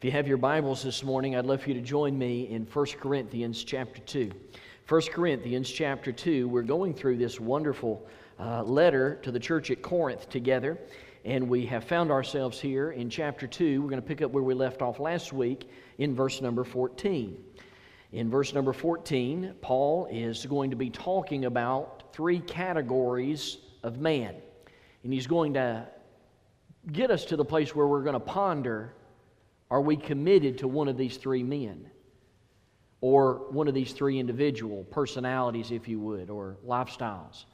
If you have your Bibles this morning, I'd love for you to join me in 1 Corinthians chapter 2. 1 Corinthians chapter 2, we're going through this wonderful uh, letter to the church at Corinth together, and we have found ourselves here in chapter 2. We're going to pick up where we left off last week in verse number 14. In verse number 14, Paul is going to be talking about three categories of man, and he's going to get us to the place where we're going to ponder are we committed to one of these three men? Or one of these three individual personalities, if you would, or lifestyles?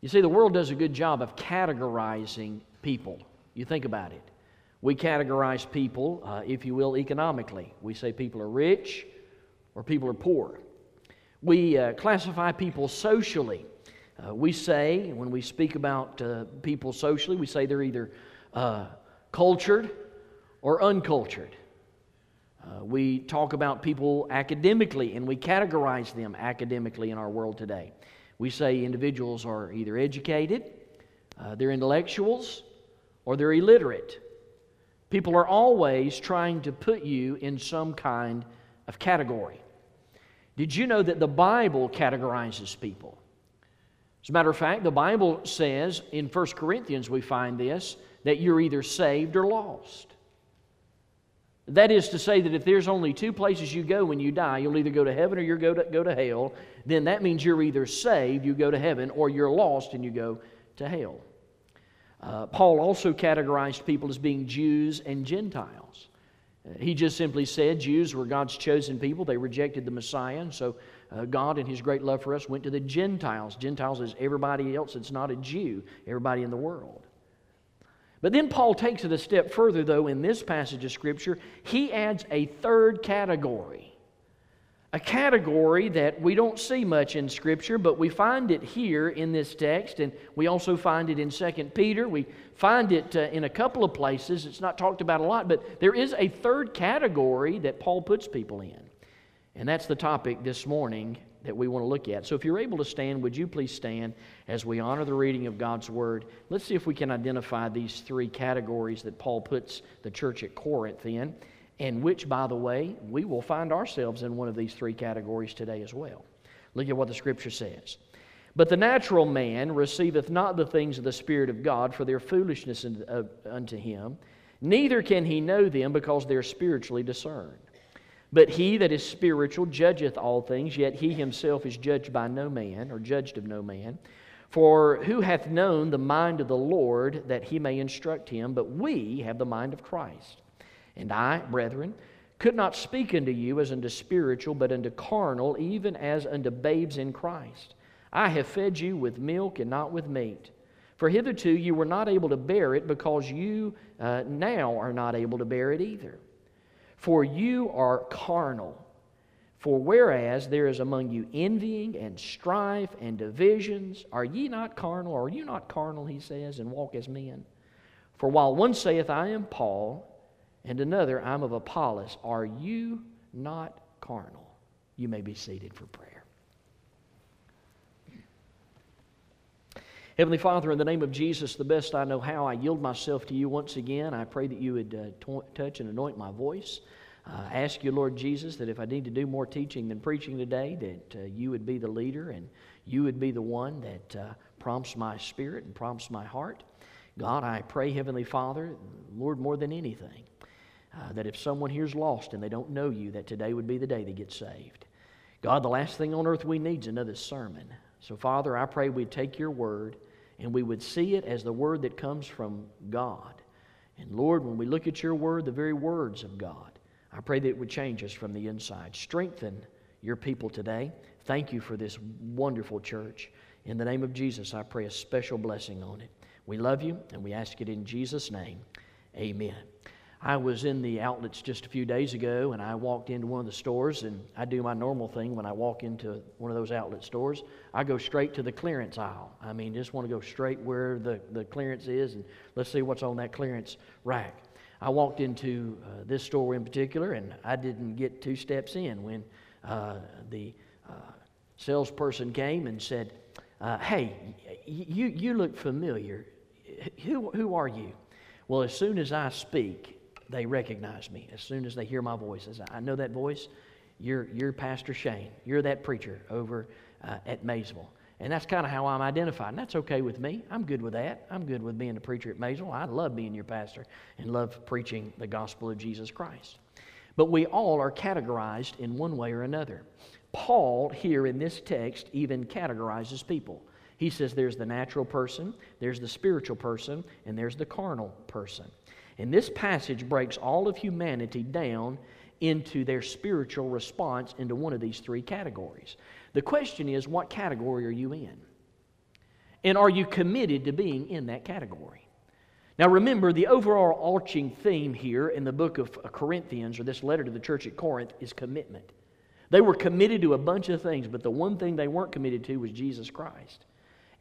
You see, the world does a good job of categorizing people. You think about it. We categorize people, uh, if you will, economically. We say people are rich or people are poor. We uh, classify people socially. Uh, we say, when we speak about uh, people socially, we say they're either uh, cultured or uncultured. Uh, we talk about people academically and we categorize them academically in our world today. We say individuals are either educated, uh, they're intellectuals, or they're illiterate. People are always trying to put you in some kind of category. Did you know that the Bible categorizes people? As a matter of fact, the Bible says in 1 Corinthians, we find this, that you're either saved or lost. That is to say that if there's only two places you go when you die, you'll either go to heaven or you go to, go to hell, then that means you're either saved, you go to heaven, or you're lost and you go to hell. Uh, Paul also categorized people as being Jews and Gentiles. Uh, he just simply said Jews were God's chosen people. They rejected the Messiah, and so uh, God, in His great love for us, went to the Gentiles. Gentiles is everybody else that's not a Jew, everybody in the world. But then Paul takes it a step further, though, in this passage of Scripture. He adds a third category. A category that we don't see much in Scripture, but we find it here in this text, and we also find it in 2 Peter. We find it uh, in a couple of places. It's not talked about a lot, but there is a third category that Paul puts people in. And that's the topic this morning that we want to look at. So if you're able to stand, would you please stand as we honor the reading of God's Word? Let's see if we can identify these three categories that Paul puts the church at Corinth in, and which, by the way, we will find ourselves in one of these three categories today as well. Look at what the Scripture says. But the natural man receiveth not the things of the Spirit of God, for their foolishness uh, unto him, neither can he know them because they're spiritually discerned. But he that is spiritual judgeth all things, yet he himself is judged by no man, or judged of no man. For who hath known the mind of the Lord that he may instruct him? But we have the mind of Christ. And I, brethren, could not speak unto you as unto spiritual, but unto carnal, even as unto babes in Christ. I have fed you with milk and not with meat. For hitherto you were not able to bear it, because you uh, now are not able to bear it either. For you are carnal. For whereas there is among you envying and strife and divisions, are ye not carnal? Are you not carnal, he says, and walk as men? For while one saith, I am Paul, and another, I'm of Apollos, are you not carnal? You may be seated for prayer. Heavenly Father, in the name of Jesus, the best I know how, I yield myself to you once again. I pray that you would uh, touch and anoint my voice. Uh, ask you, Lord Jesus, that if I need to do more teaching than preaching today, that uh, you would be the leader and you would be the one that uh, prompts my spirit and prompts my heart. God, I pray, Heavenly Father, Lord, more than anything, uh, that if someone here's lost and they don't know you, that today would be the day they get saved. God, the last thing on earth we need is another sermon. So, Father, I pray we'd take your word and we would see it as the word that comes from God. And Lord, when we look at your word, the very words of God, I pray that it would change us from the inside. Strengthen your people today. Thank you for this wonderful church. In the name of Jesus, I pray a special blessing on it. We love you and we ask it in Jesus' name. Amen. I was in the outlets just a few days ago and I walked into one of the stores and I do my normal thing when I walk into one of those outlet stores. I go straight to the clearance aisle. I mean, just want to go straight where the, the clearance is and let's see what's on that clearance rack. I walked into uh, this store in particular and I didn't get two steps in when uh, the uh, salesperson came and said, uh, Hey, you, you look familiar. Who, who are you? Well, as soon as I speak, they recognize me as soon as they hear my voice. As I know that voice, you're, you're Pastor Shane. You're that preacher over uh, at Maysville. And that's kind of how I'm identified. And that's okay with me. I'm good with that. I'm good with being a preacher at Maysville. I love being your pastor and love preaching the gospel of Jesus Christ. But we all are categorized in one way or another. Paul, here in this text, even categorizes people. He says there's the natural person, there's the spiritual person, and there's the carnal person. And this passage breaks all of humanity down into their spiritual response into one of these three categories. The question is, what category are you in? And are you committed to being in that category? Now, remember, the overall arching theme here in the book of Corinthians, or this letter to the church at Corinth, is commitment. They were committed to a bunch of things, but the one thing they weren't committed to was Jesus Christ.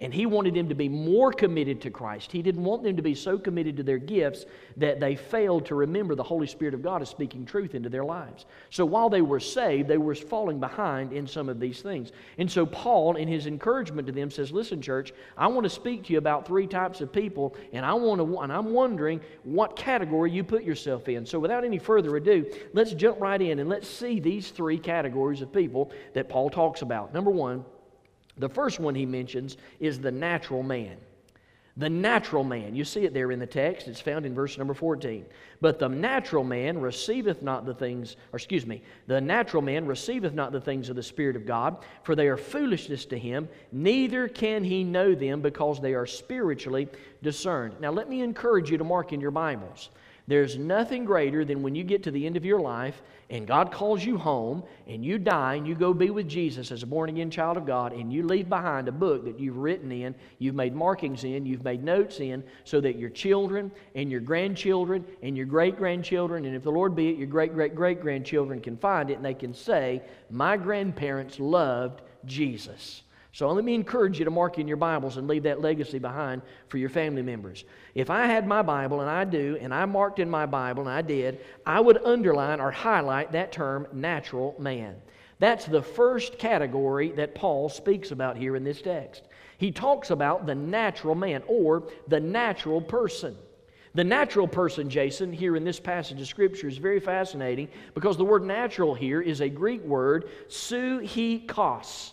And he wanted them to be more committed to Christ. He didn't want them to be so committed to their gifts that they failed to remember the Holy Spirit of God is speaking truth into their lives. So while they were saved, they were falling behind in some of these things. And so Paul, in his encouragement to them, says, Listen, church, I want to speak to you about three types of people, and I want to and I'm wondering what category you put yourself in. So without any further ado, let's jump right in and let's see these three categories of people that Paul talks about. Number one, the first one he mentions is the natural man. The natural man. You see it there in the text. It's found in verse number 14. But the natural man receiveth not the things, or excuse me, the natural man receiveth not the things of the Spirit of God, for they are foolishness to him, neither can he know them because they are spiritually discerned. Now, let me encourage you to mark in your Bibles there's nothing greater than when you get to the end of your life and God calls you home and you die and you go be with Jesus as a born again child of God and you leave behind a book that you've written in, you've made markings in, you've made notes in, so that your children and your grandchildren and your great grandchildren, and if the Lord be it, your great great great grandchildren can find it and they can say, My grandparents loved Jesus. So let me encourage you to mark in your Bibles and leave that legacy behind for your family members. If I had my Bible, and I do, and I marked in my Bible, and I did, I would underline or highlight that term, natural man. That's the first category that Paul speaks about here in this text. He talks about the natural man or the natural person. The natural person, Jason, here in this passage of Scripture is very fascinating because the word natural here is a Greek word, suikos.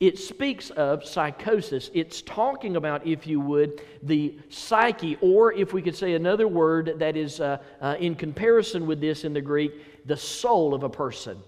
It speaks of psychosis. It's talking about, if you would, the psyche, or if we could say another word that is uh, uh, in comparison with this in the Greek, the soul of a person.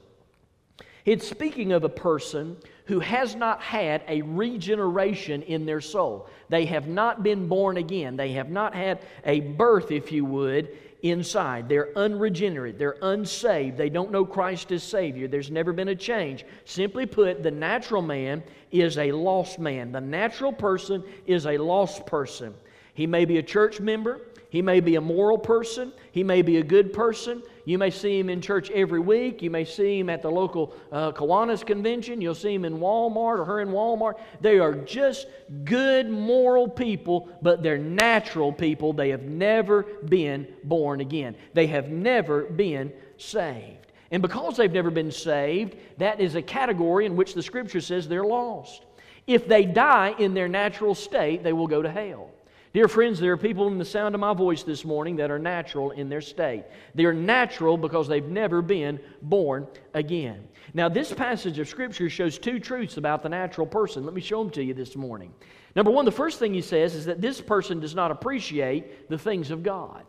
It's speaking of a person who has not had a regeneration in their soul. They have not been born again. They have not had a birth, if you would, inside. They're unregenerate. They're unsaved. They don't know Christ as Savior. There's never been a change. Simply put, the natural man is a lost man. The natural person is a lost person. He may be a church member. He may be a moral person. He may be a good person. You may see him in church every week. You may see him at the local uh, Kiwanis convention. You'll see him in Walmart or her in Walmart. They are just good, moral people, but they're natural people. They have never been born again, they have never been saved. And because they've never been saved, that is a category in which the scripture says they're lost. If they die in their natural state, they will go to hell. Dear friends, there are people in the sound of my voice this morning that are natural in their state. They're natural because they've never been born again. Now, this passage of Scripture shows two truths about the natural person. Let me show them to you this morning. Number one, the first thing he says is that this person does not appreciate the things of God.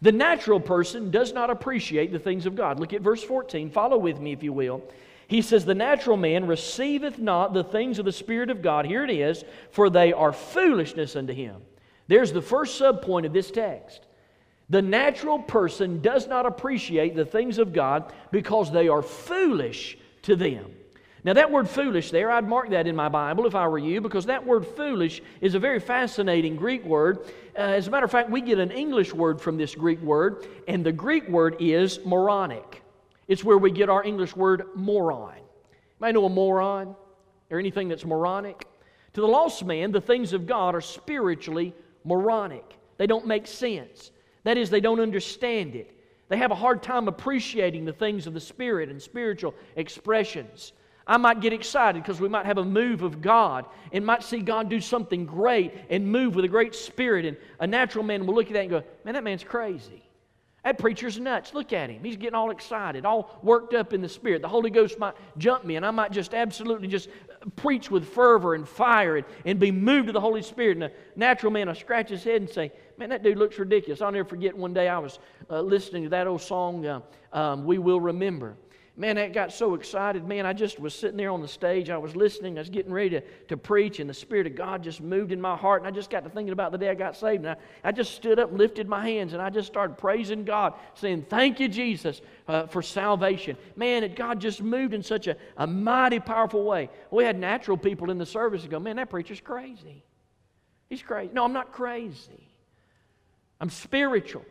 The natural person does not appreciate the things of God. Look at verse 14. Follow with me, if you will. He says, The natural man receiveth not the things of the Spirit of God. Here it is, for they are foolishness unto him. There's the first subpoint of this text. The natural person does not appreciate the things of God because they are foolish to them. Now, that word foolish there, I'd mark that in my Bible if I were you, because that word foolish is a very fascinating Greek word. Uh, as a matter of fact, we get an English word from this Greek word, and the Greek word is moronic. It's where we get our English word moron. Might know a moron or anything that's moronic. To the lost man, the things of God are spiritually moronic. They don't make sense. That is, they don't understand it. They have a hard time appreciating the things of the Spirit and spiritual expressions. I might get excited because we might have a move of God and might see God do something great and move with a great spirit. And a natural man will look at that and go, Man, that man's crazy. That preacher's nuts. Look at him. He's getting all excited, all worked up in the spirit. The Holy Ghost might jump me, and I might just absolutely just preach with fervor and fire and, and be moved to the Holy Spirit. And a natural man will scratch his head and say, Man, that dude looks ridiculous. I'll never forget one day I was uh, listening to that old song, uh, um, We Will Remember. Man, that got so excited. Man, I just was sitting there on the stage. I was listening. I was getting ready to, to preach, and the Spirit of God just moved in my heart. And I just got to thinking about the day I got saved. And I, I just stood up lifted my hands, and I just started praising God, saying, Thank you, Jesus, uh, for salvation. Man, it, God just moved in such a, a mighty, powerful way. We had natural people in the service go, Man, that preacher's crazy. He's crazy. No, I'm not crazy. I'm spiritual.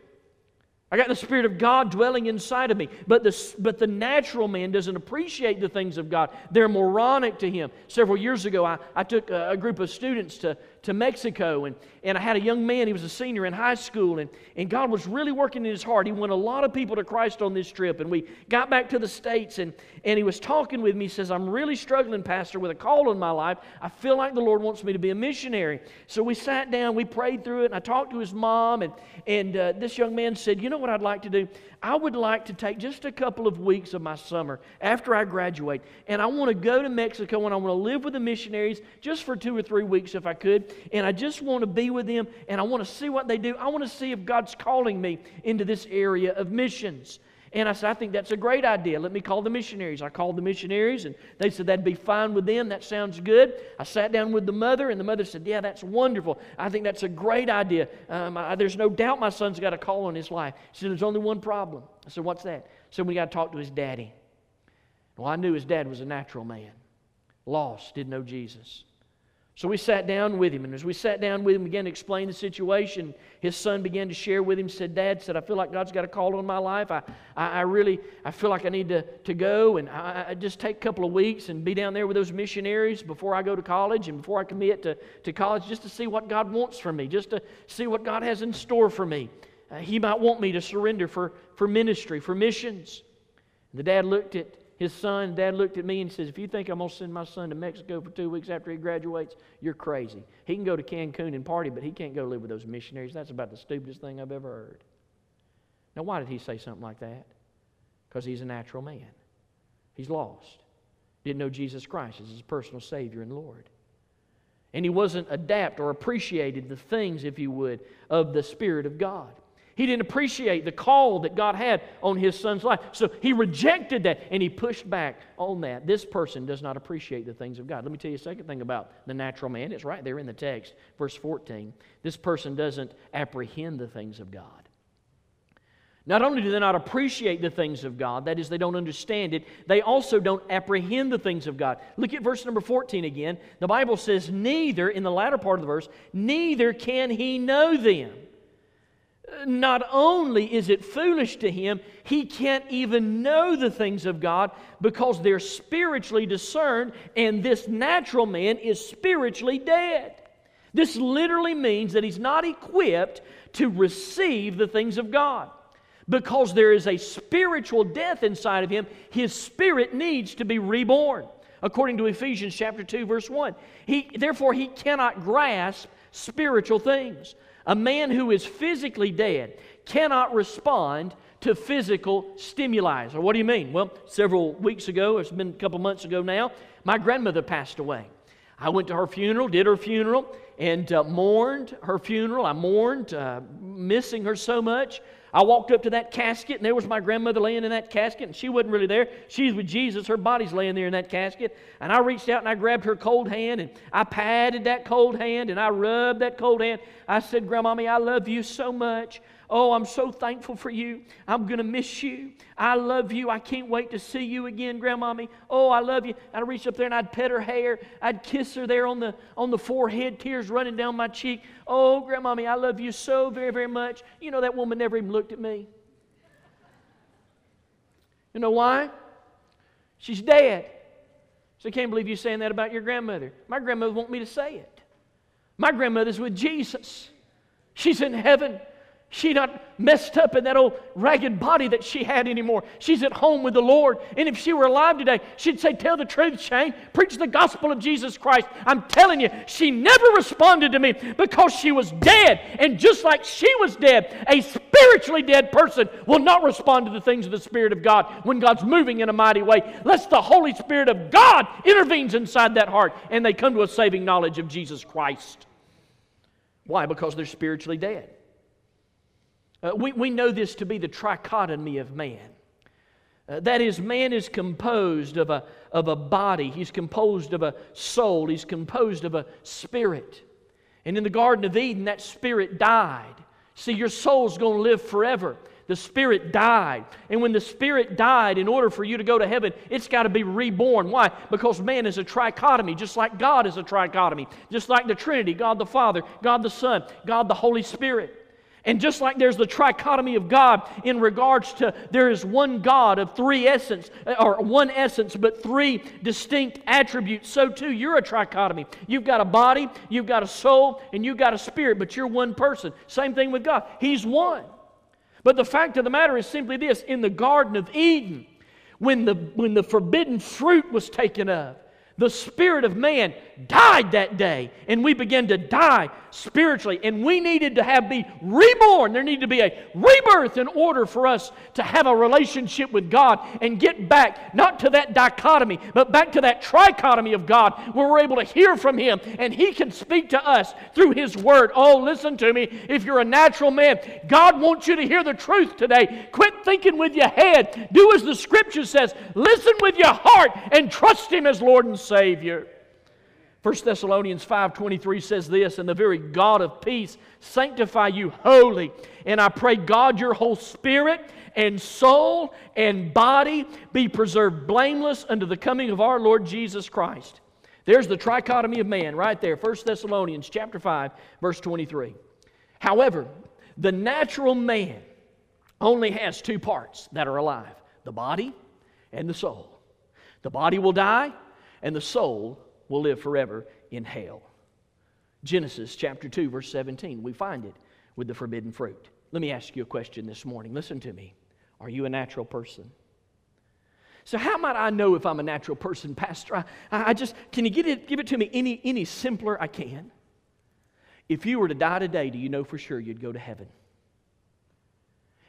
I got the Spirit of God dwelling inside of me. But the, but the natural man doesn't appreciate the things of God. They're moronic to him. Several years ago, I, I took a, a group of students to, to Mexico, and, and I had a young man, he was a senior in high school, and, and God was really working in his heart. He won a lot of people to Christ on this trip, and we got back to the States, and, and he was talking with me. He says, I'm really struggling, Pastor, with a call in my life. I feel like the Lord wants me to be a missionary. So we sat down, we prayed through it, and I talked to his mom, and, and uh, this young man said, You know what I'd like to do? I would like to take just a couple of weeks of my summer after I graduate, and I want to go to Mexico and I want to live with the missionaries just for two or three weeks if I could, and I just want to be with them and I want to see what they do. I want to see if God's calling me into this area of missions. And I said, I think that's a great idea. Let me call the missionaries. I called the missionaries, and they said that'd be fine with them. That sounds good. I sat down with the mother, and the mother said, Yeah, that's wonderful. I think that's a great idea. Um, I, there's no doubt my son's got a call on his life. She said, There's only one problem. I said, What's that? She said, we got to talk to his daddy. Well, I knew his dad was a natural man, lost, didn't know Jesus. So we sat down with him, and as we sat down with him, began to explain the situation. His son began to share with him. Said, "Dad, said I feel like God's got a call on my life. I, I, I really, I feel like I need to, to go, and I, I, just take a couple of weeks and be down there with those missionaries before I go to college and before I commit to, to college, just to see what God wants from me, just to see what God has in store for me. Uh, he might want me to surrender for, for ministry, for missions." And the dad looked at his son, dad looked at me and says, If you think I'm going to send my son to Mexico for two weeks after he graduates, you're crazy. He can go to Cancun and party, but he can't go live with those missionaries. That's about the stupidest thing I've ever heard. Now, why did he say something like that? Because he's a natural man. He's lost. Didn't know Jesus Christ as his personal Savior and Lord. And he wasn't adapt or appreciated the things, if you would, of the Spirit of God. He didn't appreciate the call that God had on his son's life. So he rejected that and he pushed back on that. This person does not appreciate the things of God. Let me tell you a second thing about the natural man. It's right there in the text, verse 14. This person doesn't apprehend the things of God. Not only do they not appreciate the things of God, that is, they don't understand it, they also don't apprehend the things of God. Look at verse number 14 again. The Bible says, Neither, in the latter part of the verse, neither can he know them not only is it foolish to him, he can't even know the things of God because they're spiritually discerned, and this natural man is spiritually dead. This literally means that he's not equipped to receive the things of God. Because there is a spiritual death inside of him, his spirit needs to be reborn. According to Ephesians chapter 2 verse 1. He therefore he cannot grasp spiritual things. A man who is physically dead cannot respond to physical stimuli. So, what do you mean? Well, several weeks ago, it's been a couple months ago now, my grandmother passed away. I went to her funeral, did her funeral, and uh, mourned her funeral. I mourned, uh, missing her so much. I walked up to that casket, and there was my grandmother laying in that casket, and she wasn't really there. She's with Jesus. Her body's laying there in that casket. And I reached out and I grabbed her cold hand, and I patted that cold hand, and I rubbed that cold hand. I said, Grandmommy, I love you so much. Oh, I'm so thankful for you. I'm going to miss you. I love you. I can't wait to see you again, Grandmommy. Oh, I love you. I'd reach up there and I'd pet her hair. I'd kiss her there on the, on the forehead, tears running down my cheek. Oh, Grandmommy, I love you so very, very much. You know, that woman never even looked at me. You know why? She's dead. So I can't believe you're saying that about your grandmother. My grandmother won't me to say it. My grandmother's with Jesus. She's in heaven. She not messed up in that old ragged body that she had anymore. She's at home with the Lord. And if she were alive today, she'd say, Tell the truth, Shane. Preach the gospel of Jesus Christ. I'm telling you, she never responded to me because she was dead. And just like she was dead, a spiritually dead person will not respond to the things of the Spirit of God when God's moving in a mighty way. Unless the Holy Spirit of God intervenes inside that heart and they come to a saving knowledge of Jesus Christ. Why? Because they're spiritually dead. Uh, we, we know this to be the trichotomy of man. Uh, that is, man is composed of a, of a body, he's composed of a soul, he's composed of a spirit. And in the Garden of Eden, that spirit died. See, your soul's going to live forever. The spirit died. And when the spirit died, in order for you to go to heaven, it's got to be reborn. Why? Because man is a trichotomy, just like God is a trichotomy, just like the Trinity God the Father, God the Son, God the Holy Spirit. And just like there's the trichotomy of God in regards to there is one God of three essence, uh, or one essence, but three distinct attributes, so too you're a trichotomy. You've got a body, you've got a soul, and you've got a spirit, but you're one person. Same thing with God. He's one. But the fact of the matter is simply this in the Garden of Eden, when the, when the forbidden fruit was taken of, the spirit of man died that day, and we began to die spiritually. And we needed to have be reborn. There needed to be a rebirth in order for us to have a relationship with God and get back, not to that dichotomy, but back to that trichotomy of God where we're able to hear from Him and He can speak to us through His Word. Oh, listen to me. If you're a natural man, God wants you to hear the truth today. Quit thinking with your head. Do as the Scripture says. Listen with your heart and trust Him as Lord and Savior. 1 Thessalonians 5:23 says this, and the very God of peace sanctify you wholly. And I pray God your whole spirit and soul and body be preserved blameless unto the coming of our Lord Jesus Christ. There's the trichotomy of man right there. 1 Thessalonians chapter 5 verse 23. However, the natural man only has two parts that are alive, the body and the soul. The body will die and the soul will live forever in hell. Genesis chapter 2, verse 17, we find it with the forbidden fruit. Let me ask you a question this morning. Listen to me. Are you a natural person? So, how might I know if I'm a natural person, Pastor? I, I just, can you get it, give it to me any, any simpler I can? If you were to die today, do you know for sure you'd go to heaven?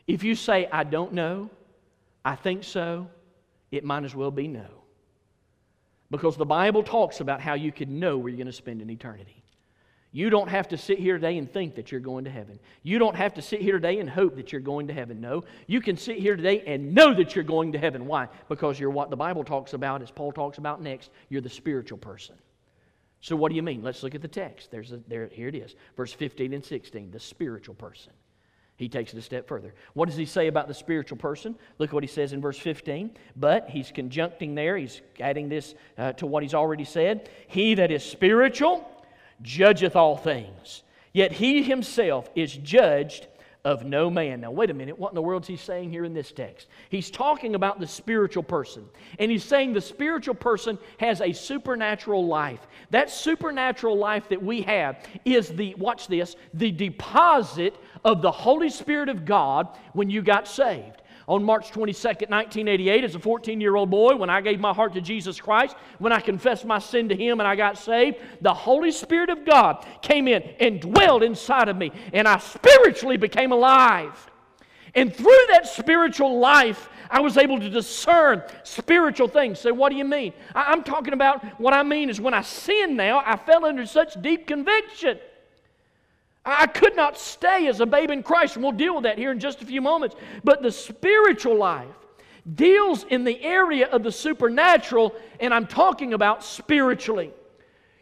If you say, I don't know, I think so, it might as well be no. Because the Bible talks about how you can know where you're going to spend an eternity. You don't have to sit here today and think that you're going to heaven. You don't have to sit here today and hope that you're going to heaven. No, you can sit here today and know that you're going to heaven. Why? Because you're what the Bible talks about, as Paul talks about next, you're the spiritual person. So, what do you mean? Let's look at the text. There's a, there, here it is, verse 15 and 16, the spiritual person. He takes it a step further. What does he say about the spiritual person? Look what he says in verse 15. But he's conjuncting there, he's adding this uh, to what he's already said. He that is spiritual judgeth all things, yet he himself is judged of no man. Now, wait a minute. What in the world is he saying here in this text? He's talking about the spiritual person. And he's saying the spiritual person has a supernatural life. That supernatural life that we have is the, watch this, the deposit of the Holy Spirit of God when you got saved on March 22nd, 1988, as a 14 year old boy, when I gave my heart to Jesus Christ, when I confessed my sin to Him and I got saved, the Holy Spirit of God came in and dwelled inside of me, and I spiritually became alive. And through that spiritual life, I was able to discern spiritual things. So, what do you mean? I'm talking about what I mean is when I sin now, I fell under such deep conviction I could not stay as a babe in Christ, and we'll deal with that here in just a few moments. But the spiritual life deals in the area of the supernatural, and I'm talking about spiritually.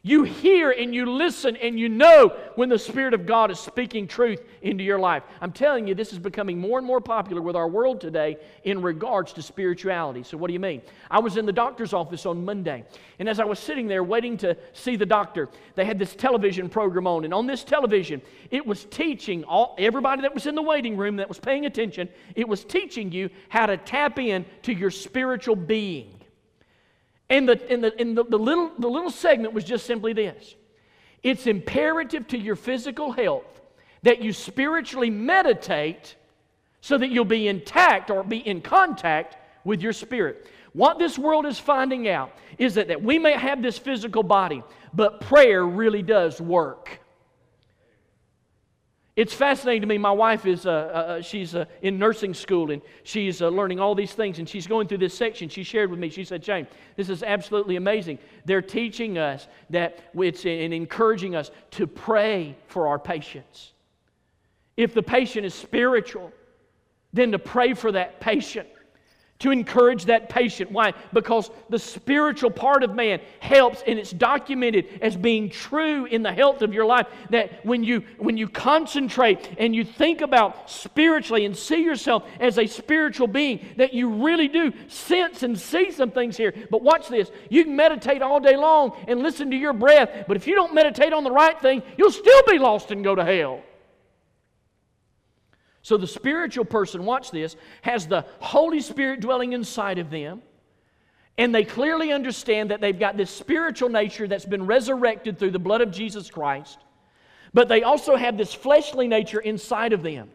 You hear and you listen and you know when the Spirit of God is speaking truth into your life. I'm telling you, this is becoming more and more popular with our world today in regards to spirituality. So, what do you mean? I was in the doctor's office on Monday, and as I was sitting there waiting to see the doctor, they had this television program on. And on this television, it was teaching all, everybody that was in the waiting room that was paying attention, it was teaching you how to tap in to your spiritual being. And, the, and, the, and the, the, little, the little segment was just simply this it's imperative to your physical health that you spiritually meditate so that you'll be intact or be in contact with your spirit. What this world is finding out is that, that we may have this physical body, but prayer really does work. It's fascinating to me. My wife is uh, uh, uh she's uh, in nursing school and she's uh, learning all these things. And she's going through this section. She shared with me. She said, "Shane, this is absolutely amazing. They're teaching us that it's and encouraging us to pray for our patients. If the patient is spiritual, then to pray for that patient." To encourage that patient. Why? Because the spiritual part of man helps and it's documented as being true in the health of your life that when you when you concentrate and you think about spiritually and see yourself as a spiritual being that you really do sense and see some things here. But watch this. You can meditate all day long and listen to your breath, but if you don't meditate on the right thing, you'll still be lost and go to hell. So the spiritual person, watch this, has the Holy Spirit dwelling inside of them. And they clearly understand that they've got this spiritual nature that's been resurrected through the blood of Jesus Christ. But they also have this fleshly nature inside of them.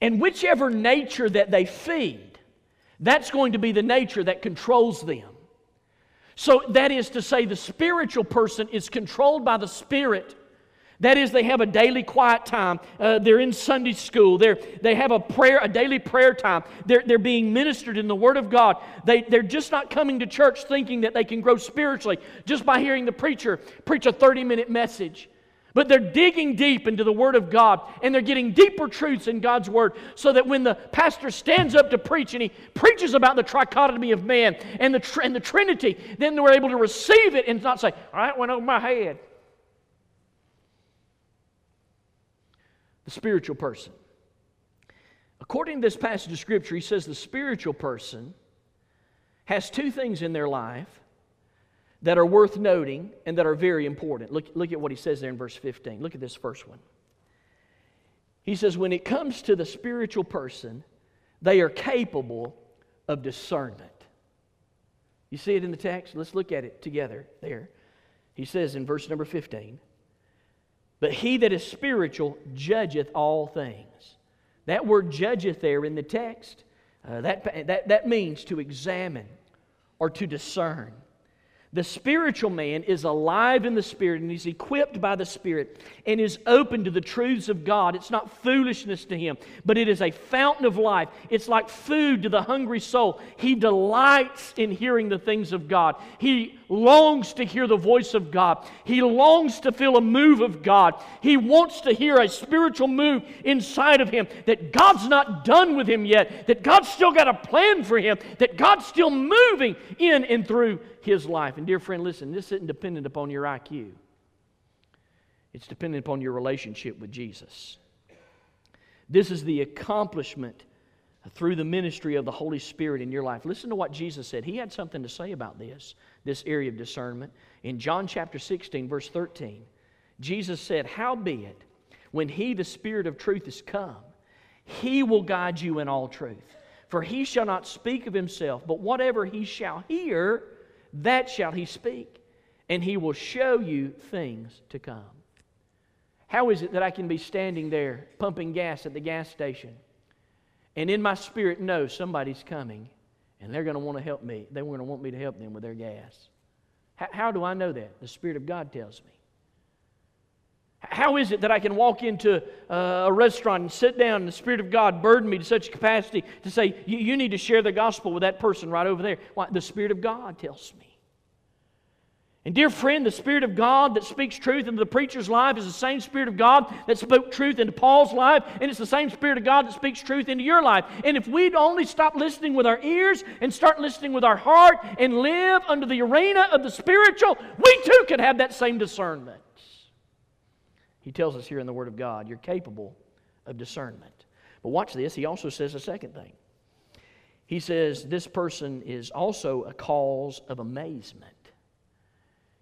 And whichever nature that they feed, that's going to be the nature that controls them. So that is to say, the spiritual person is controlled by the Spirit that is, they have a daily quiet time. Uh, they're in Sunday school. They're, they have a prayer, a daily prayer time. They're, they're being ministered in the Word of God. They, they're just not coming to church thinking that they can grow spiritually just by hearing the preacher preach a 30 minute message. But they're digging deep into the Word of God and they're getting deeper truths in God's Word so that when the pastor stands up to preach and he preaches about the trichotomy of man and the, and the Trinity, then they're able to receive it and not say, All right, went over my head. The spiritual person. According to this passage of Scripture, he says the spiritual person has two things in their life that are worth noting and that are very important. Look, look at what he says there in verse 15. Look at this first one. He says, When it comes to the spiritual person, they are capable of discernment. You see it in the text? Let's look at it together there. He says in verse number 15, but he that is spiritual judgeth all things. That word judgeth there in the text, uh, that, that, that means to examine or to discern. The spiritual man is alive in the Spirit and he's equipped by the Spirit and is open to the truths of God. It's not foolishness to him, but it is a fountain of life. It's like food to the hungry soul. He delights in hearing the things of God. He longs to hear the voice of God. He longs to feel a move of God. He wants to hear a spiritual move inside of him that God's not done with him yet, that God's still got a plan for him, that God's still moving in and through his life. And dear friend, listen, this isn't dependent upon your IQ. It's dependent upon your relationship with Jesus. This is the accomplishment through the ministry of the Holy Spirit in your life. Listen to what Jesus said. He had something to say about this, this area of discernment. In John chapter 16, verse 13, Jesus said, Howbeit, when He, the Spirit of truth, is come, He will guide you in all truth. For He shall not speak of Himself, but whatever He shall hear, that shall He speak, and He will show you things to come. How is it that I can be standing there pumping gas at the gas station? And in my spirit know somebody's coming and they're going to want to help me. They're going to want me to help them with their gas. How, how do I know that? The Spirit of God tells me. How is it that I can walk into a restaurant and sit down and the Spirit of God burden me to such a capacity to say, you need to share the gospel with that person right over there? Why, the Spirit of God tells me. And, dear friend, the Spirit of God that speaks truth into the preacher's life is the same Spirit of God that spoke truth into Paul's life, and it's the same Spirit of God that speaks truth into your life. And if we'd only stop listening with our ears and start listening with our heart and live under the arena of the spiritual, we too could have that same discernment. He tells us here in the Word of God, you're capable of discernment. But watch this, he also says a second thing. He says this person is also a cause of amazement.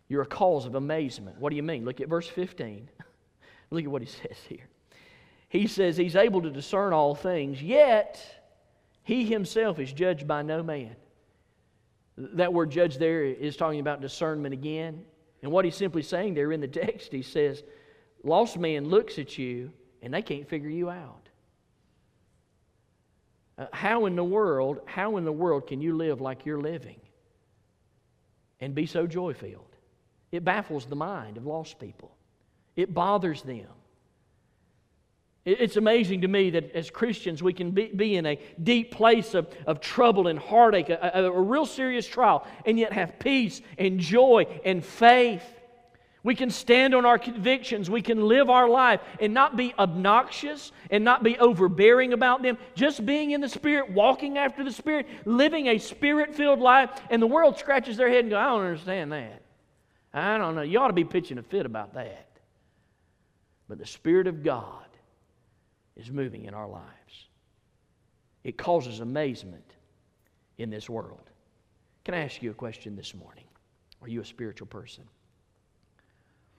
You're a cause of amazement. What do you mean? Look at verse 15. Look at what he says here. He says he's able to discern all things, yet he himself is judged by no man. That word judge there is talking about discernment again. And what he's simply saying there in the text, he says, Lost man looks at you and they can't figure you out. Uh, how in the world, how in the world can you live like you're living and be so joy filled? It baffles the mind of lost people. It bothers them. It's amazing to me that as Christians we can be, be in a deep place of, of trouble and heartache, a, a, a real serious trial, and yet have peace and joy and faith. We can stand on our convictions. We can live our life and not be obnoxious and not be overbearing about them. Just being in the Spirit, walking after the Spirit, living a Spirit filled life. And the world scratches their head and go, I don't understand that. I don't know. You ought to be pitching a fit about that. But the Spirit of God is moving in our lives. It causes amazement in this world. Can I ask you a question this morning? Are you a spiritual person?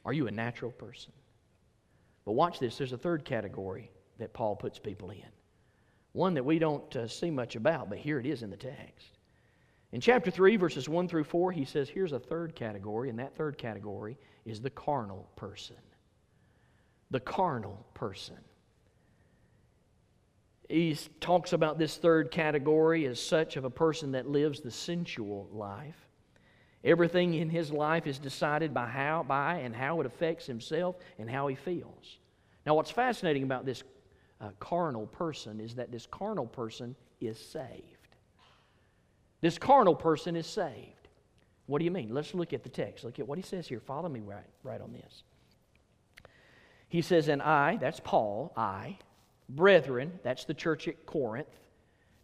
Are you a natural person? But watch this there's a third category that Paul puts people in. One that we don't uh, see much about, but here it is in the text. In chapter 3, verses 1 through 4, he says, Here's a third category, and that third category is the carnal person. The carnal person. He talks about this third category as such of a person that lives the sensual life. Everything in his life is decided by how, by and how it affects himself and how he feels. Now, what's fascinating about this uh, carnal person is that this carnal person is saved. This carnal person is saved. What do you mean? Let's look at the text. Look at what he says here. Follow me right, right on this. He says, And I, that's Paul, I, brethren, that's the church at Corinth.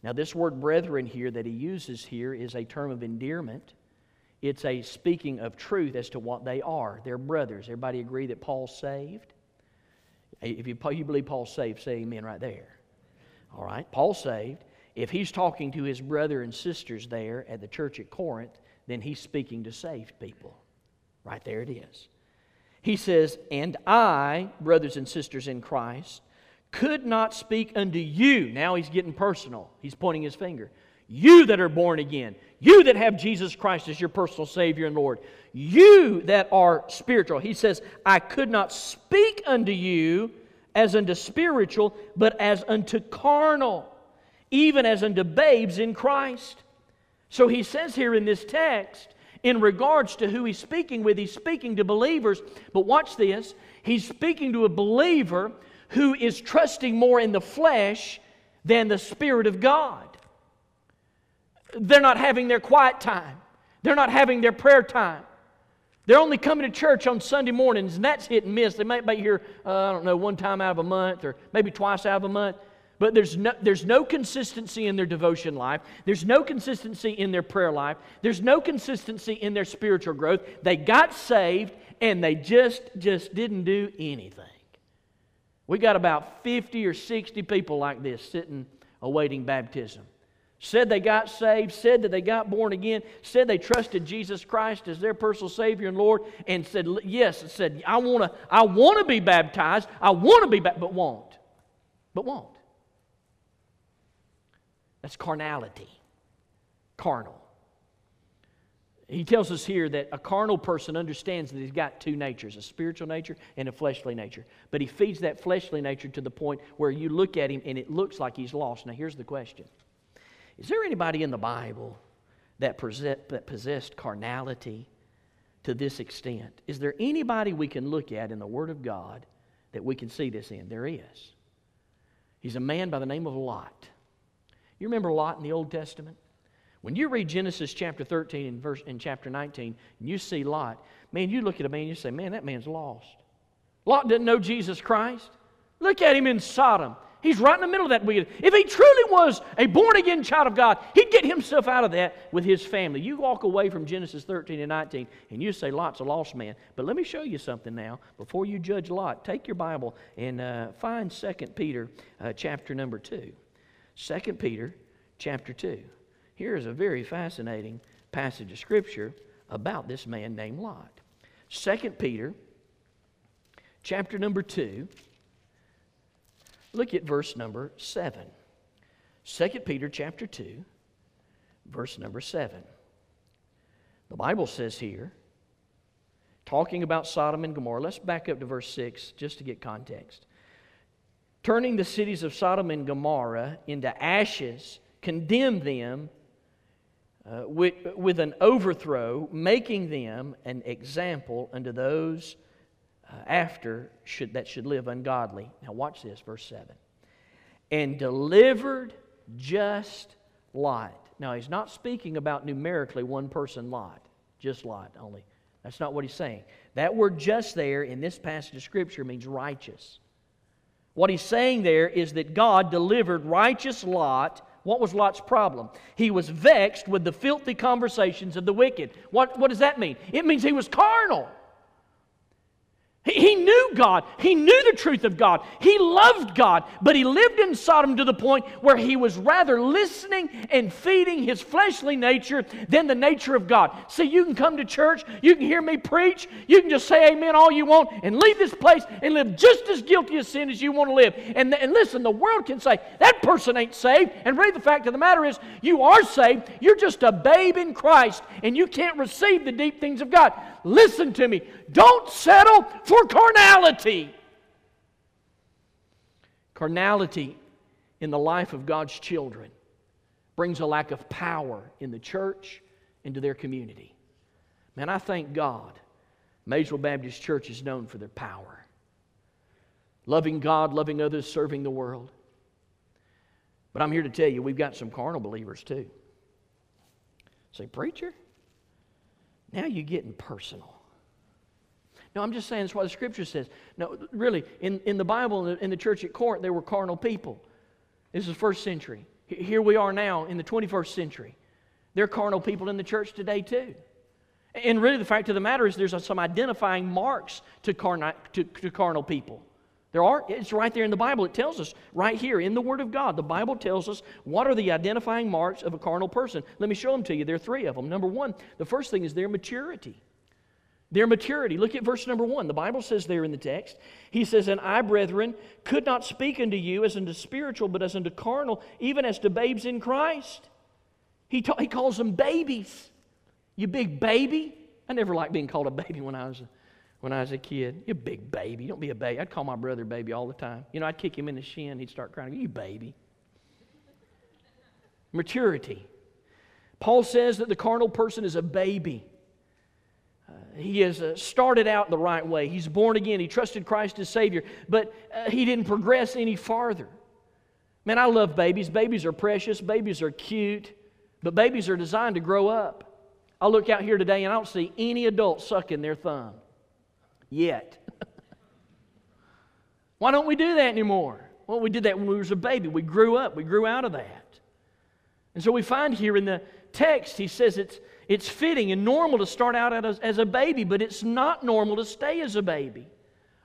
Now, this word brethren here that he uses here is a term of endearment. It's a speaking of truth as to what they are. They're brothers. Everybody agree that Paul's saved? If you, you believe Paul's saved, say amen right there. All right, Paul's saved. If he's talking to his brother and sisters there at the church at Corinth, then he's speaking to saved people. Right there it is. He says, And I, brothers and sisters in Christ, could not speak unto you. Now he's getting personal. He's pointing his finger. You that are born again, you that have Jesus Christ as your personal Savior and Lord, you that are spiritual. He says, I could not speak unto you as unto spiritual, but as unto carnal, even as unto babes in Christ. So he says here in this text, in regards to who he's speaking with, he's speaking to believers. But watch this. He's speaking to a believer who is trusting more in the flesh than the Spirit of God. They're not having their quiet time, they're not having their prayer time. They're only coming to church on Sunday mornings, and that's hit and miss. They might be here, uh, I don't know, one time out of a month or maybe twice out of a month. But there's no, there's no consistency in their devotion life. There's no consistency in their prayer life. There's no consistency in their spiritual growth. They got saved and they just just didn't do anything. We got about 50 or 60 people like this sitting awaiting baptism. Said they got saved, said that they got born again, said they trusted Jesus Christ as their personal Savior and Lord, and said, Yes, said, I want to I wanna be baptized, I want to be baptized, but won't. But won't. That's carnality. Carnal. He tells us here that a carnal person understands that he's got two natures, a spiritual nature and a fleshly nature. But he feeds that fleshly nature to the point where you look at him and it looks like he's lost. Now, here's the question Is there anybody in the Bible that, that possessed carnality to this extent? Is there anybody we can look at in the Word of God that we can see this in? There is. He's a man by the name of Lot. You remember Lot in the Old Testament? When you read Genesis chapter 13 and verse in chapter 19, and you see Lot, man, you look at a man and you say, man, that man's lost. Lot didn't know Jesus Christ. Look at him in Sodom. He's right in the middle of that wicked. If he truly was a born again child of God, he'd get himself out of that with his family. You walk away from Genesis 13 and 19 and you say Lot's a lost man. But let me show you something now. Before you judge Lot, take your Bible and uh, find 2 Peter uh, chapter number 2. 2 Peter chapter 2. Here is a very fascinating passage of Scripture about this man named Lot. 2 Peter, chapter number 2, look at verse number 7. 2 Peter, chapter 2, verse number 7. The Bible says here, talking about Sodom and Gomorrah, let's back up to verse 6 just to get context. Turning the cities of Sodom and Gomorrah into ashes, condemned them uh, with, with an overthrow, making them an example unto those uh, after should, that should live ungodly. Now, watch this, verse 7. And delivered just Lot. Now, he's not speaking about numerically one person Lot, just Lot only. That's not what he's saying. That word just there in this passage of Scripture means righteous. What he's saying there is that God delivered righteous Lot. What was Lot's problem? He was vexed with the filthy conversations of the wicked. What, what does that mean? It means he was carnal. He knew God. He knew the truth of God. He loved God. But he lived in Sodom to the point where he was rather listening and feeding his fleshly nature than the nature of God. See, you can come to church, you can hear me preach, you can just say amen all you want and leave this place and live just as guilty of sin as you want to live. And, and listen, the world can say, that person ain't saved. And really, the fact of the matter is, you are saved. You're just a babe in Christ and you can't receive the deep things of God. Listen to me. Don't settle for carnality. Carnality in the life of God's children brings a lack of power in the church and to their community. Man, I thank God Maysville Baptist Church is known for their power. Loving God, loving others, serving the world. But I'm here to tell you, we've got some carnal believers too. Say, preacher, now you're getting personal. No, I'm just saying that's what the scripture says. No, really, in, in the Bible, in the, in the church at Corinth, there were carnal people. This is the first century. Here we are now in the 21st century. There are carnal people in the church today, too. And really, the fact of the matter is, there's some identifying marks to, carnal, to, to carnal people. There are, it's right there in the Bible. It tells us right here in the Word of God. The Bible tells us what are the identifying marks of a carnal person. Let me show them to you. There are three of them. Number one, the first thing is their maturity their maturity. Look at verse number one. The Bible says there in the text, He says, And I, brethren, could not speak unto you as unto spiritual, but as unto carnal, even as to babes in Christ. He, ta- he calls them babies. You big baby. I never liked being called a baby when I was a, when I was a kid. You big baby. Don't be a baby. I'd call my brother baby all the time. You know, I'd kick him in the shin. He'd start crying. You baby. Maturity. Paul says that the carnal person is a baby he has uh, started out the right way. He's born again. He trusted Christ as Savior, but uh, he didn't progress any farther. Man, I love babies. Babies are precious. Babies are cute, but babies are designed to grow up. I look out here today and I don't see any adult sucking their thumb yet. Why don't we do that anymore? Well, we did that when we was a baby. We grew up. We grew out of that. And so we find here in the text, he says it's it's fitting and normal to start out as, as a baby, but it's not normal to stay as a baby.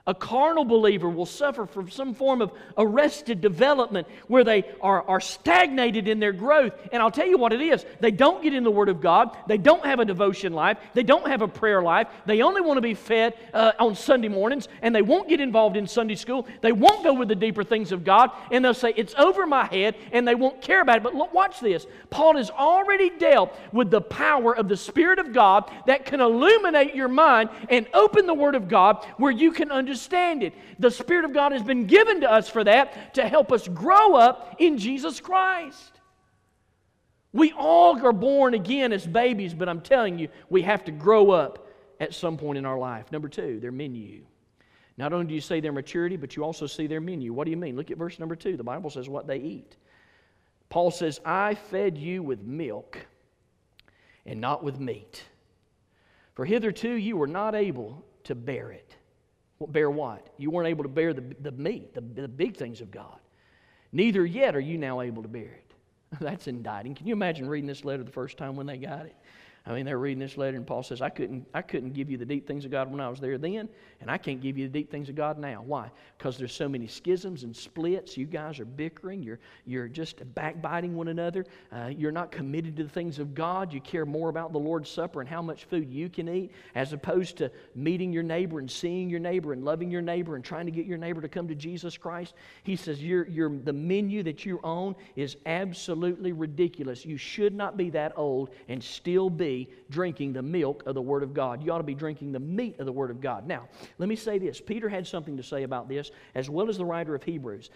A carnal believer will suffer from some form of arrested development where they are, are stagnated in their growth. And I'll tell you what it is they don't get in the Word of God, they don't have a devotion life, they don't have a prayer life, they only want to be fed uh, on Sunday mornings, and they won't get involved in Sunday school, they won't go with the deeper things of God, and they'll say, It's over my head, and they won't care about it. But look, watch this. Paul has already dealt with the power of the Spirit of God that can illuminate your mind and open the Word of God where you can understand understand it. The Spirit of God has been given to us for that, to help us grow up in Jesus Christ. We all are born again as babies, but I'm telling you, we have to grow up at some point in our life. Number two, their menu. Not only do you see their maturity, but you also see their menu. What do you mean? Look at verse number two. The Bible says what they eat. Paul says, I fed you with milk and not with meat. For hitherto you were not able to bear it. Bear what? You weren't able to bear the, the meat, the, the big things of God. Neither yet are you now able to bear it. That's indicting. Can you imagine reading this letter the first time when they got it? I mean, they're reading this letter, and Paul says, I couldn't, I couldn't give you the deep things of God when I was there then, and I can't give you the deep things of God now. Why? Because there's so many schisms and splits. You guys are bickering. You're, you're just backbiting one another. Uh, you're not committed to the things of God. You care more about the Lord's Supper and how much food you can eat, as opposed to meeting your neighbor and seeing your neighbor and loving your neighbor and trying to get your neighbor to come to Jesus Christ. He says, you're, you're, the menu that you own is absolutely ridiculous. You should not be that old and still be drinking the milk of the Word of God. You ought to be drinking the meat of the Word of God. Now, let me say this. Peter had something to say about this, as well as the writer of Hebrews.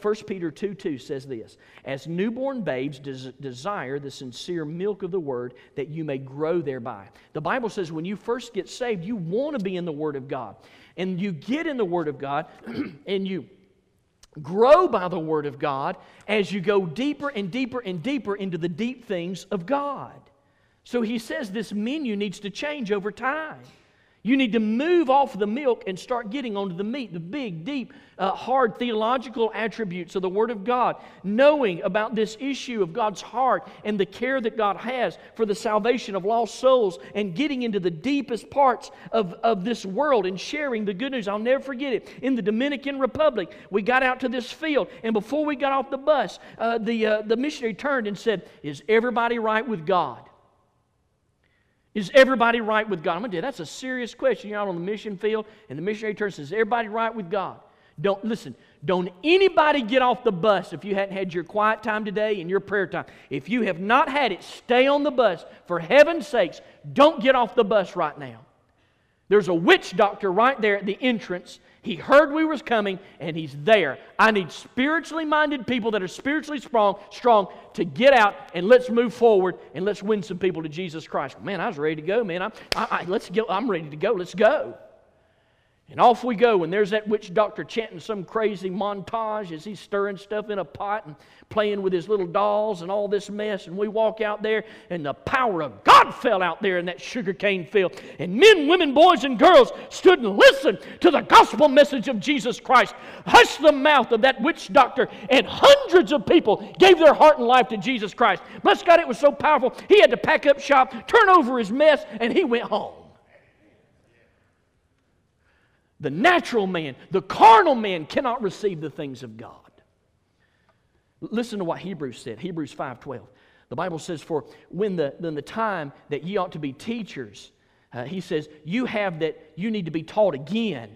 1 Peter 2 2 says this As newborn babes des- desire the sincere milk of the Word, that you may grow thereby. The Bible says when you first get saved, you want to be in the Word of God. And you get in the Word of God, and you grow by the Word of God as you go deeper and deeper and deeper into the deep things of God. So he says this menu needs to change over time. You need to move off the milk and start getting onto the meat, the big, deep, uh, hard theological attributes of the Word of God, knowing about this issue of God's heart and the care that God has for the salvation of lost souls, and getting into the deepest parts of, of this world and sharing the good news. I'll never forget it. In the Dominican Republic, we got out to this field, and before we got off the bus, uh, the, uh, the missionary turned and said, Is everybody right with God? Is everybody right with God? I'm going to you, that's a serious question. You're out on the mission field, and the missionary turns says, Everybody right with God? Don't listen, don't anybody get off the bus if you hadn't had your quiet time today and your prayer time. If you have not had it, stay on the bus. For heaven's sakes, don't get off the bus right now. There's a witch doctor right there at the entrance he heard we was coming and he's there. I need spiritually minded people that are spiritually strong, strong to get out and let's move forward and let's win some people to Jesus Christ. Man, I was ready to go, man. I'm, I, I, let's go. I'm ready to go. Let's go. And off we go, and there's that witch doctor chanting some crazy montage as he's stirring stuff in a pot and playing with his little dolls and all this mess. And we walk out there, and the power of God fell out there in that sugarcane field. And men, women, boys, and girls stood and listened to the gospel message of Jesus Christ. Hushed the mouth of that witch doctor, and hundreds of people gave their heart and life to Jesus Christ. Bless God, it was so powerful. He had to pack up shop, turn over his mess, and he went home. The natural man, the carnal man cannot receive the things of God. Listen to what Hebrews said, Hebrews 5:12. The Bible says, For when the, when the time that ye ought to be teachers, uh, he says, you have that you need to be taught again,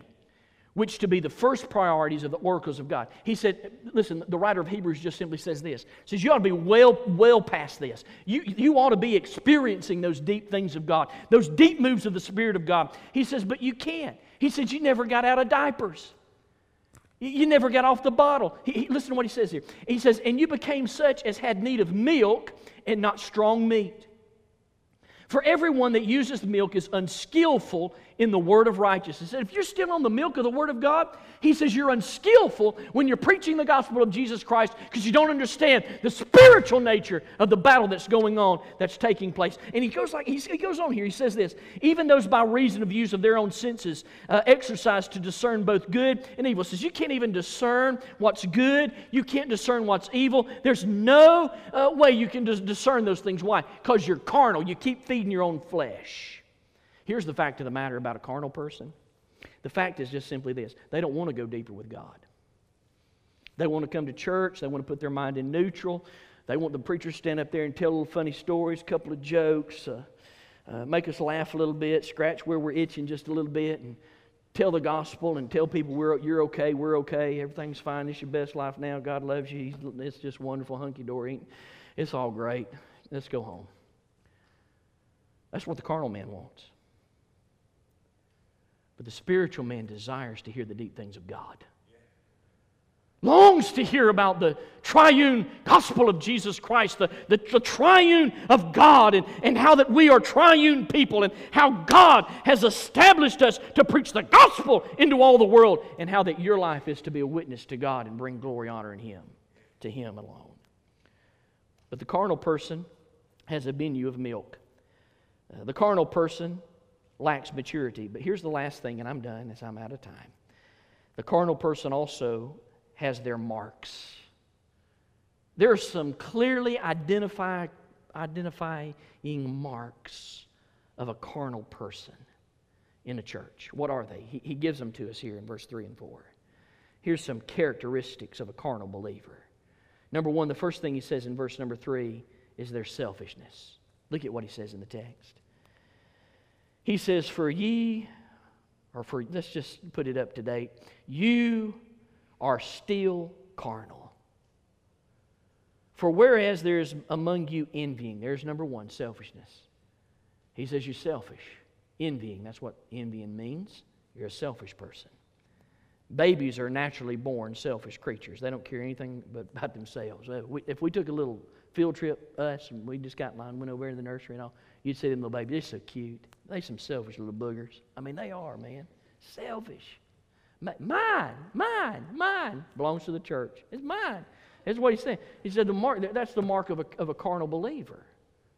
which to be the first priorities of the oracles of God. He said, listen, the writer of Hebrews just simply says this. He Says you ought to be well, well past this. You, you ought to be experiencing those deep things of God, those deep moves of the Spirit of God. He says, but you can't. He says, You never got out of diapers. You never got off the bottle. He, he, listen to what he says here. He says, And you became such as had need of milk and not strong meat. For everyone that uses milk is unskillful in the word of righteousness. And if you're still on the milk of the word of God, he says you're unskillful when you're preaching the gospel of Jesus Christ because you don't understand the spiritual nature of the battle that's going on, that's taking place. And he goes like he goes on here. He says this: even those by reason of use of their own senses uh, exercise to discern both good and evil. He says you can't even discern what's good. You can't discern what's evil. There's no uh, way you can discern those things. Why? Because you're carnal. You keep feeding your own flesh. Here's the fact of the matter about a carnal person the fact is just simply this they don't want to go deeper with God. They want to come to church, they want to put their mind in neutral. They want the preacher to stand up there and tell little funny stories, a couple of jokes, uh, uh, make us laugh a little bit, scratch where we're itching just a little bit, and tell the gospel and tell people we're, you're okay, we're okay, everything's fine, it's your best life now, God loves you, it's just wonderful, hunky dory. It's all great. Let's go home. That's what the carnal man wants. But the spiritual man desires to hear the deep things of God. Longs to hear about the triune gospel of Jesus Christ, the, the, the, triune of God, and, and how that we are triune people, and how God has established us to preach the gospel into all the world, and how that your life is to be a witness to God and bring glory, honor, in Him, to Him alone. But the carnal person has a menu of milk. Uh, the carnal person lacks maturity. But here's the last thing, and I'm done as I'm out of time. The carnal person also has their marks. There are some clearly identify, identifying marks of a carnal person in a church. What are they? He, he gives them to us here in verse 3 and 4. Here's some characteristics of a carnal believer. Number one, the first thing he says in verse number 3 is their selfishness. Look at what he says in the text. He says, For ye, or for, let's just put it up to date, you are still carnal. For whereas there's among you envying, there's number one, selfishness. He says you're selfish. Envying, that's what envying means. You're a selfish person. Babies are naturally born selfish creatures. They don't care anything but about themselves. Uh, if we took a little field trip, us, and we just got in line, went over to the nursery and all, you'd see them little babies. They're so cute. They're some selfish little boogers. I mean, they are, man. Selfish. Mine, mine, mine belongs to the church. It's mine. That's what he's saying. He said the mark, that's the mark of a, of a carnal believer.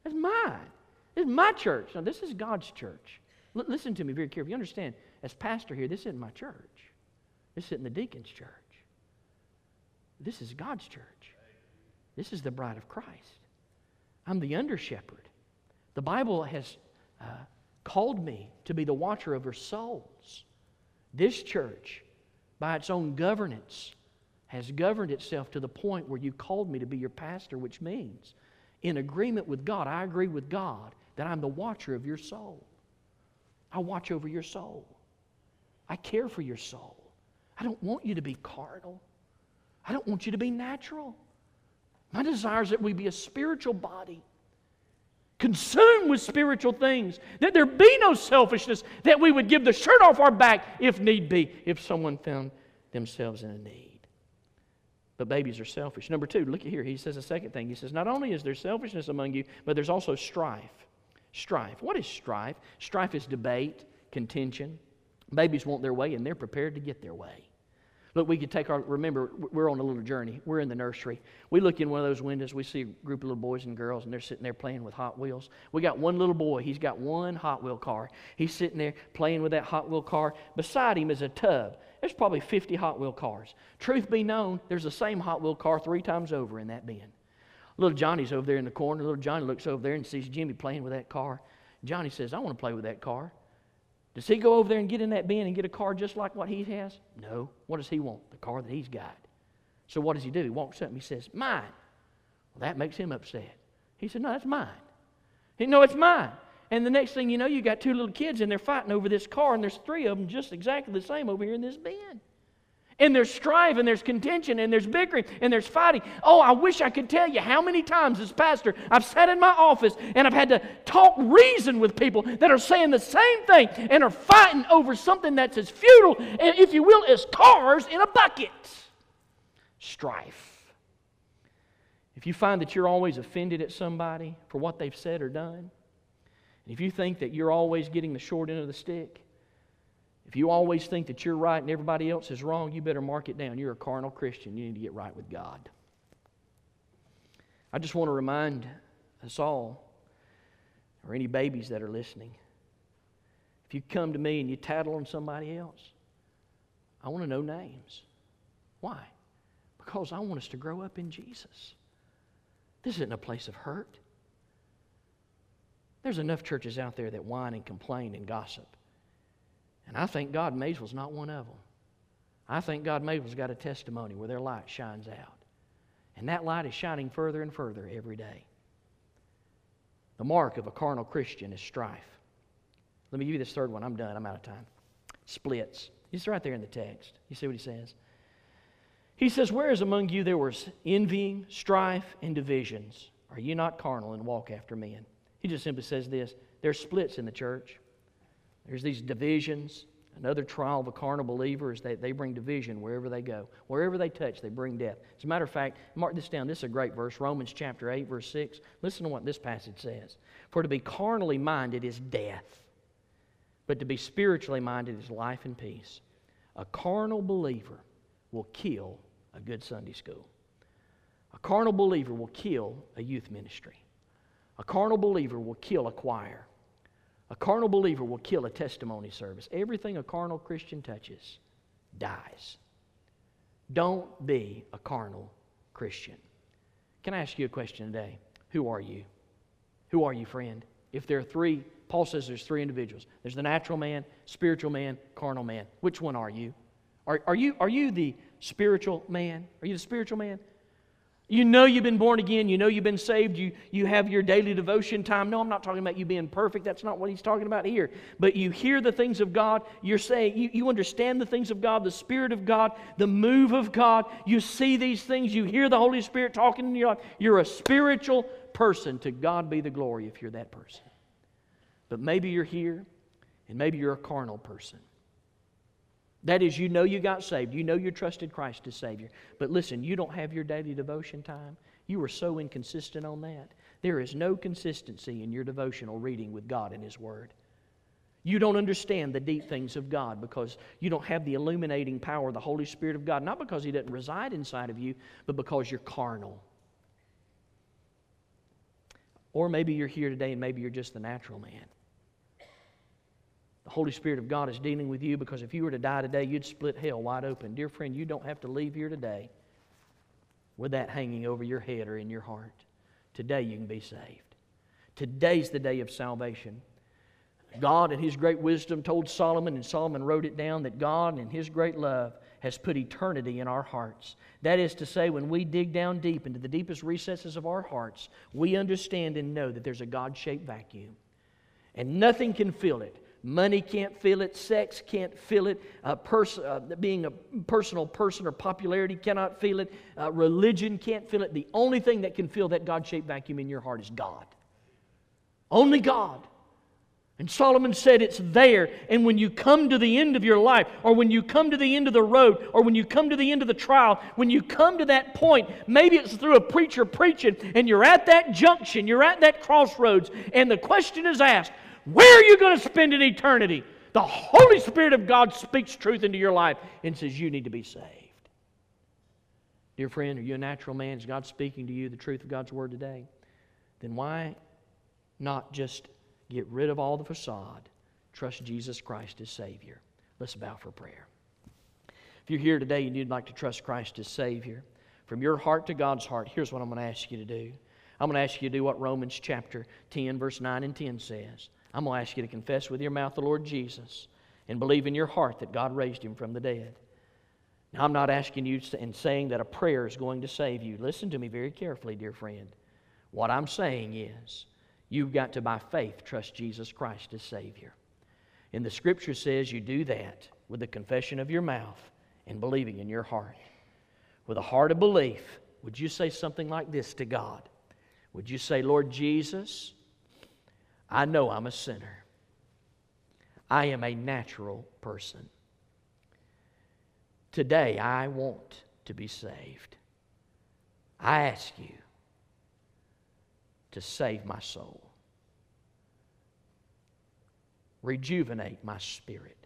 That's mine. It's my church. Now, this is God's church. L- listen to me very carefully. You understand, as pastor here, this isn't my church. This isn't the deacon's church. This is God's church. This is the bride of Christ. I'm the under shepherd. The Bible has uh, called me to be the watcher over souls. This church, by its own governance, has governed itself to the point where you called me to be your pastor, which means, in agreement with God, I agree with God that I'm the watcher of your soul. I watch over your soul. I care for your soul. I don't want you to be carnal. I don't want you to be natural. My desire is that we be a spiritual body consumed with spiritual things, that there be no selfishness, that we would give the shirt off our back if need be, if someone found themselves in a need. But babies are selfish. Number two, look at here. He says a second thing. He says, Not only is there selfishness among you, but there's also strife. Strife. What is strife? Strife is debate, contention. Babies want their way, and they're prepared to get their way. Look, we could take our, remember, we're on a little journey. We're in the nursery. We look in one of those windows, we see a group of little boys and girls, and they're sitting there playing with Hot Wheels. We got one little boy, he's got one Hot Wheel car. He's sitting there playing with that Hot Wheel car. Beside him is a tub. There's probably 50 Hot Wheel cars. Truth be known, there's the same Hot Wheel car three times over in that bin. Little Johnny's over there in the corner. Little Johnny looks over there and sees Jimmy playing with that car. Johnny says, I want to play with that car. Does he go over there and get in that bin and get a car just like what he has? No. What does he want? The car that he's got. So what does he do? He walks up and he says, Mine. Well, that makes him upset. He said, No, that's mine. He No, it's mine. And the next thing you know, you got two little kids and they're fighting over this car, and there's three of them just exactly the same over here in this bin. And there's strife and there's contention and there's bickering and there's fighting. Oh, I wish I could tell you how many times as pastor I've sat in my office and I've had to talk reason with people that are saying the same thing and are fighting over something that's as futile, eh, if you will, as cars in a bucket. Strife. If you find that you're always offended at somebody for what they've said or done, and if you think that you're always getting the short end of the stick, if you always think that you're right and everybody else is wrong, you better mark it down. You're a carnal Christian. You need to get right with God. I just want to remind us all, or any babies that are listening, if you come to me and you tattle on somebody else, I want to know names. Why? Because I want us to grow up in Jesus. This isn't a place of hurt. There's enough churches out there that whine and complain and gossip. And I think God Maysville's not one of them. I think God Maysville's got a testimony where their light shines out. And that light is shining further and further every day. The mark of a carnal Christian is strife. Let me give you this third one. I'm done. I'm out of time. Splits. It's right there in the text. You see what he says? He says, Whereas among you there was envying, strife, and divisions, are you not carnal and walk after men? He just simply says this there's splits in the church. There's these divisions. Another trial of a carnal believer is that they bring division wherever they go. Wherever they touch, they bring death. As a matter of fact, mark this down. This is a great verse, Romans chapter 8, verse 6. Listen to what this passage says. For to be carnally minded is death, but to be spiritually minded is life and peace. A carnal believer will kill a good Sunday school. A carnal believer will kill a youth ministry. A carnal believer will kill a choir. A carnal believer will kill a testimony service. Everything a carnal Christian touches dies. Don't be a carnal Christian. Can I ask you a question today? Who are you? Who are you, friend? If there are three, Paul says there's three individuals there's the natural man, spiritual man, carnal man. Which one are you? Are, are, you, are you the spiritual man? Are you the spiritual man? You know you've been born again. You know you've been saved. You, you have your daily devotion time. No, I'm not talking about you being perfect. That's not what he's talking about here. But you hear the things of God. You're saying, you, you understand the things of God, the Spirit of God, the move of God. You see these things. You hear the Holy Spirit talking in your life. You're a spiritual person. To God be the glory if you're that person. But maybe you're here and maybe you're a carnal person. That is, you know you got saved. You know you trusted Christ as Savior. But listen, you don't have your daily devotion time. You are so inconsistent on that. There is no consistency in your devotional reading with God and His Word. You don't understand the deep things of God because you don't have the illuminating power of the Holy Spirit of God. Not because He doesn't reside inside of you, but because you're carnal. Or maybe you're here today and maybe you're just the natural man. The Holy Spirit of God is dealing with you because if you were to die today, you'd split hell wide open. Dear friend, you don't have to leave here today with that hanging over your head or in your heart. Today you can be saved. Today's the day of salvation. God, in His great wisdom, told Solomon, and Solomon wrote it down, that God, in His great love, has put eternity in our hearts. That is to say, when we dig down deep into the deepest recesses of our hearts, we understand and know that there's a God shaped vacuum. And nothing can fill it. Money can't fill it. Sex can't fill it. Uh, pers- uh, being a personal person or popularity cannot fill it. Uh, religion can't fill it. The only thing that can fill that God shaped vacuum in your heart is God. Only God. And Solomon said it's there. And when you come to the end of your life, or when you come to the end of the road, or when you come to the end of the trial, when you come to that point, maybe it's through a preacher preaching, and you're at that junction, you're at that crossroads, and the question is asked where are you going to spend an eternity? The Holy Spirit of God speaks truth into your life and says you need to be saved. Dear friend, are you a natural man? Is God speaking to you the truth of God's Word today? Then why not just Get rid of all the facade. Trust Jesus Christ as Savior. Let's bow for prayer. If you're here today and you'd like to trust Christ as Savior, from your heart to God's heart, here's what I'm going to ask you to do. I'm going to ask you to do what Romans chapter 10, verse 9 and 10 says. I'm going to ask you to confess with your mouth the Lord Jesus and believe in your heart that God raised him from the dead. Now, I'm not asking you and saying that a prayer is going to save you. Listen to me very carefully, dear friend. What I'm saying is, You've got to, by faith, trust Jesus Christ as Savior. And the Scripture says you do that with the confession of your mouth and believing in your heart. With a heart of belief, would you say something like this to God? Would you say, Lord Jesus, I know I'm a sinner. I am a natural person. Today, I want to be saved. I ask you to save my soul. Rejuvenate my spirit.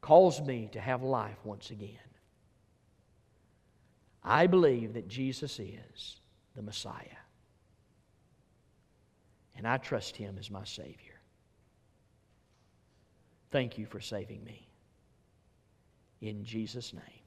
Cause me to have life once again. I believe that Jesus is the Messiah. And I trust Him as my Savior. Thank you for saving me. In Jesus' name.